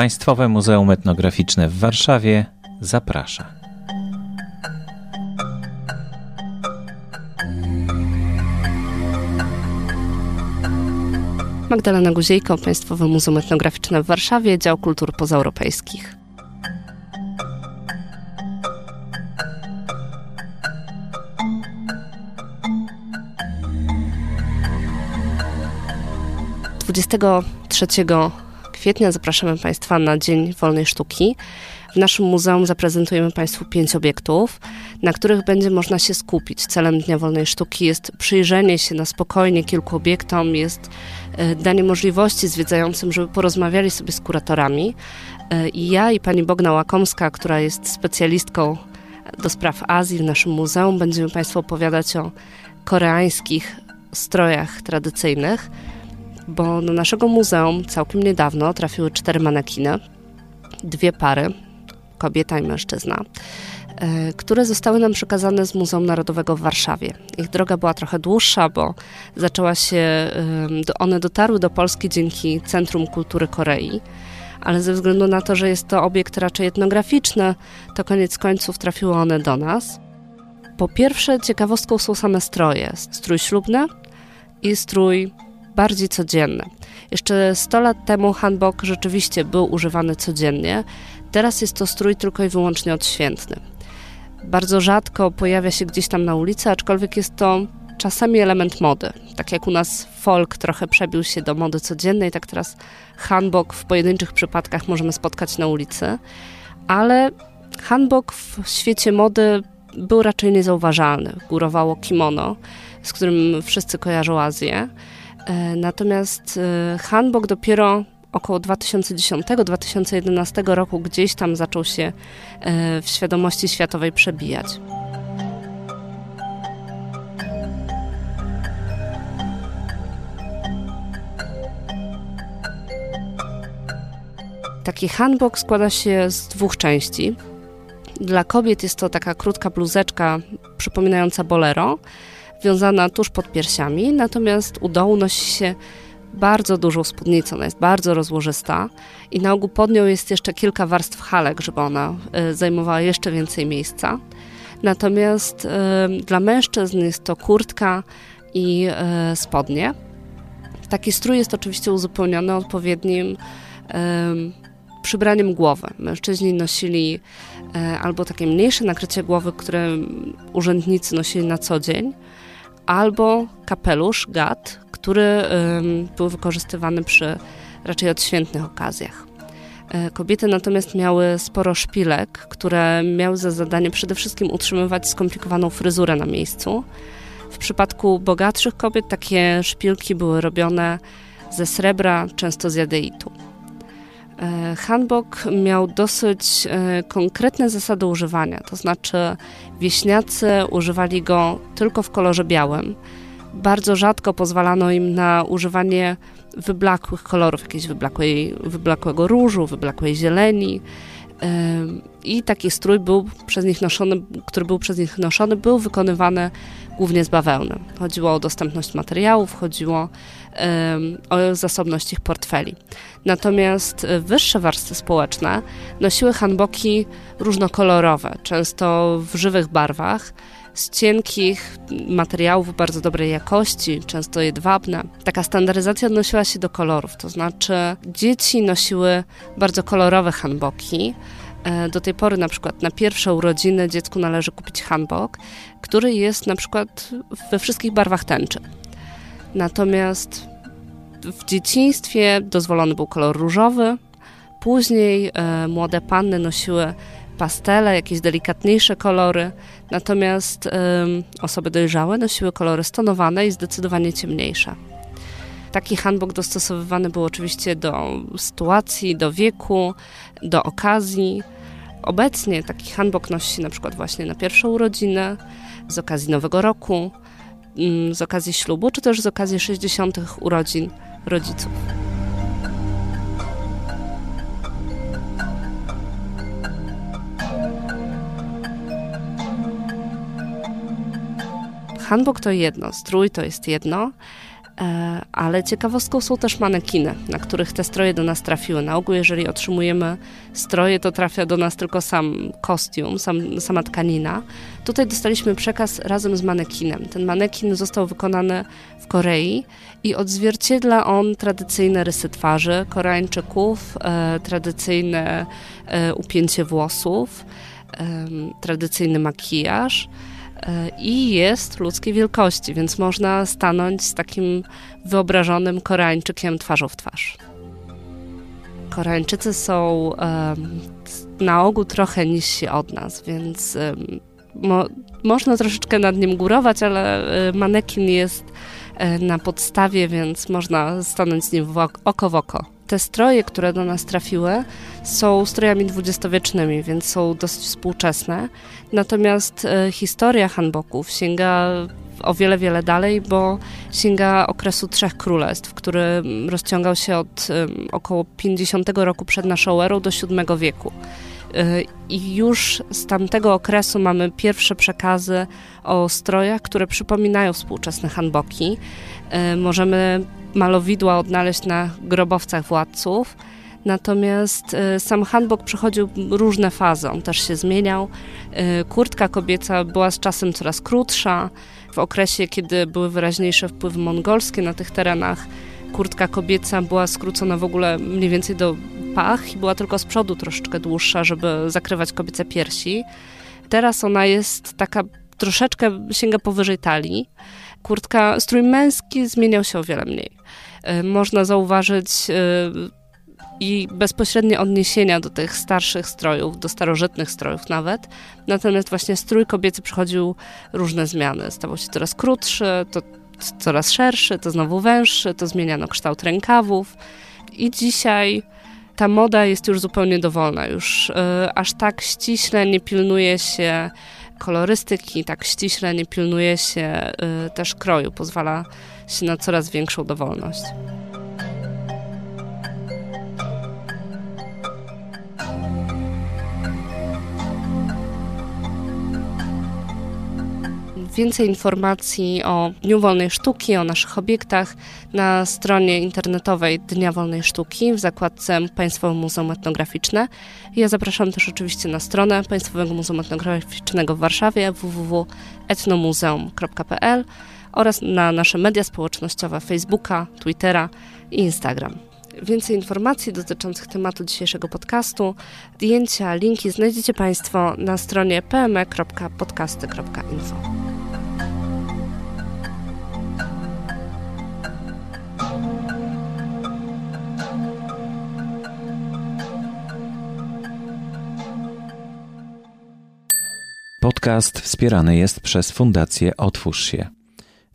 Państwowe Muzeum Etnograficzne w Warszawie zaprasza. Magdalena Guziejko, Państwowe Muzeum Etnograficzne w Warszawie, Dział Kultur Pozaeuropejskich. Dwudziestego trzeciego kwietnia zapraszamy Państwa na Dzień Wolnej Sztuki. W naszym muzeum zaprezentujemy Państwu pięć obiektów, na których będzie można się skupić. Celem Dnia Wolnej Sztuki jest przyjrzenie się na spokojnie kilku obiektom, jest e, danie możliwości zwiedzającym, żeby porozmawiali sobie z kuratorami. E, I ja i pani Bogna Łakomska, która jest specjalistką do spraw Azji w naszym muzeum, będziemy Państwu opowiadać o koreańskich strojach tradycyjnych bo do naszego muzeum całkiem niedawno trafiły cztery manekiny, dwie pary, kobieta i mężczyzna, e, które zostały nam przekazane z Muzeum Narodowego w Warszawie. Ich droga była trochę dłuższa, bo zaczęła się, one dotarły do Polski dzięki Centrum Kultury Korei, ale ze względu na to, że jest to obiekt raczej etnograficzny, to koniec końców trafiły one do nas. Po pierwsze, ciekawostką są same stroje. Strój ślubny i strój bardziej codzienny. Jeszcze 100 lat temu hanbok rzeczywiście był używany codziennie, teraz jest to strój tylko i wyłącznie odświętny. Bardzo rzadko pojawia się gdzieś tam na ulicy, aczkolwiek jest to czasami element mody. Tak jak u nas folk trochę przebił się do mody codziennej, tak teraz hanbok w pojedynczych przypadkach możemy spotkać na ulicy, ale hanbok w świecie mody był raczej niezauważalny. Górowało kimono, z którym wszyscy kojarzą Azję. E, natomiast e, hanbok dopiero około 2010-2011 roku gdzieś tam zaczął się e, w świadomości światowej przebijać. Taki hanbok składa się z dwóch części. Dla kobiet jest to taka krótka bluzeczka przypominająca bolero, wiązana tuż pod piersiami, natomiast u dołu nosi się bardzo dużą spódnicą, ona jest bardzo rozłożysta i na ogół pod nią jest jeszcze kilka warstw halek, żeby ona y, zajmowała jeszcze więcej miejsca. Natomiast y, dla mężczyzn jest to kurtka i y, spodnie. Taki strój jest oczywiście uzupełniony odpowiednim przybraniem głowy. Mężczyźni nosili albo takie mniejsze nakrycie głowy, które urzędnicy nosili na co dzień, albo kapelusz, gat, który był wykorzystywany przy raczej odświętnych okazjach. E, kobiety natomiast miały sporo szpilek, które miały za zadanie przede wszystkim utrzymywać skomplikowaną fryzurę na miejscu. W przypadku bogatszych kobiet takie szpilki były robione ze srebra, często z jadeitu. E, Hanbok miał dosyć e, konkretne zasady używania, to znaczy wieśniacy używali go tylko w kolorze białym. Bardzo rzadko pozwalano im na używanie wyblakłych kolorów, jakiejś wyblakłej, wyblakłego różu, wyblakłej zieleni. I taki strój był przez nich noszony, który był przez nich noszony, był wykonywany głównie z bawełny. Chodziło o dostępność materiałów, chodziło o zasobność ich portfeli. Natomiast wyższe warstwy społeczne nosiły hanboki różnokolorowe, często w żywych barwach, z cienkich materiałów bardzo dobrej jakości, często jedwabne. Taka standaryzacja odnosiła się do kolorów, to znaczy dzieci nosiły bardzo kolorowe hanboki. E, do tej pory na przykład na pierwsze urodziny dziecku należy kupić hanbok, który jest na przykład we wszystkich barwach tęczy. Natomiast w dzieciństwie dozwolony był kolor różowy, później e, młode panny nosiły pastele, jakieś delikatniejsze kolory, natomiast osoby dojrzałe nosiły kolory stonowane i zdecydowanie ciemniejsze. Taki handbok dostosowywany był oczywiście do sytuacji, do wieku, do okazji. Obecnie taki handbok nosi się na przykład właśnie na pierwszą urodzinę, z okazji Nowego Roku, mm, z okazji ślubu, czy też z okazji 60. urodzin rodziców. Hanbok to jedno, strój to jest jedno, ale ciekawostką są też manekiny, na których te stroje do nas trafiły. Na ogół, jeżeli otrzymujemy stroje, to trafia do nas tylko sam kostium, sam, sama tkanina. Tutaj dostaliśmy przekaz razem z manekinem. Ten manekin został wykonany w Korei i odzwierciedla on tradycyjne rysy twarzy Koreańczyków, e, tradycyjne e, upięcie włosów, e, tradycyjny makijaż e, i jest ludzkiej wielkości, więc można stanąć z takim wyobrażonym Koreańczykiem twarzą w twarz. Koreańczycy są na ogół trochę niżsi od nas, więc mo, można troszeczkę nad nim górować, ale e, manekin jest e, na podstawie, więc można stanąć z nim w oko w oko. Te stroje, które do nas trafiły, są strojami dwudziestowiecznymi, więc są dosyć współczesne. Natomiast e, historia hanboków sięga o wiele, wiele dalej, bo sięga okresu Trzech Królestw, który rozciągał się od około 50 roku przed naszą erą do VII wieku. I już z tamtego okresu mamy pierwsze przekazy o strojach, które przypominają współczesne hanboki. Y, możemy malowidła odnaleźć na grobowcach władców. Natomiast y, sam hanbok przechodził różne fazy, on też się zmieniał. Y, kurtka kobieca była z czasem coraz krótsza. W okresie, kiedy były wyraźniejsze wpływy mongolskie na tych terenach, kurtka kobieca była skrócona w ogóle mniej więcej do pach i była tylko z przodu troszeczkę dłuższa, żeby zakrywać kobiece piersi. Teraz ona jest taka troszeczkę sięga powyżej talii. Kurtka, strój męski zmieniał się o wiele mniej. E, można zauważyć e, i bezpośrednie odniesienia do tych starszych strojów, do starożytnych strojów nawet. Natomiast właśnie strój kobiecy przychodził różne zmiany. Stawał się coraz krótszy, to coraz szerszy, to znowu węższy, to zmieniano kształt rękawów. I dzisiaj ta moda jest już zupełnie dowolna. Już y, aż tak ściśle nie pilnuje się kolorystyki, tak ściśle nie pilnuje się y, też kroju. Pozwala się na coraz większą dowolność. Więcej informacji o Dniu Wolnej Sztuki, o naszych obiektach na stronie internetowej Dnia Wolnej Sztuki w zakładce Państwowe Muzeum Etnograficzne. Ja zapraszam też oczywiście na stronę Państwowego Muzeum Etnograficznego w Warszawie www.etnomuzeum.pl oraz na nasze media społecznościowe Facebooka, Twittera i Instagram. Więcej informacji dotyczących tematu dzisiejszego podcastu, zdjęcia, linki znajdziecie Państwo na stronie pme.podcasty.info. Podcast wspierany jest przez Fundację Otwórz się.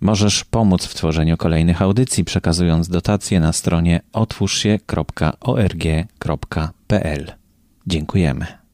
Możesz pomóc w tworzeniu kolejnych audycji, przekazując dotacje na stronie otwórzsie.org.pl. Dziękujemy.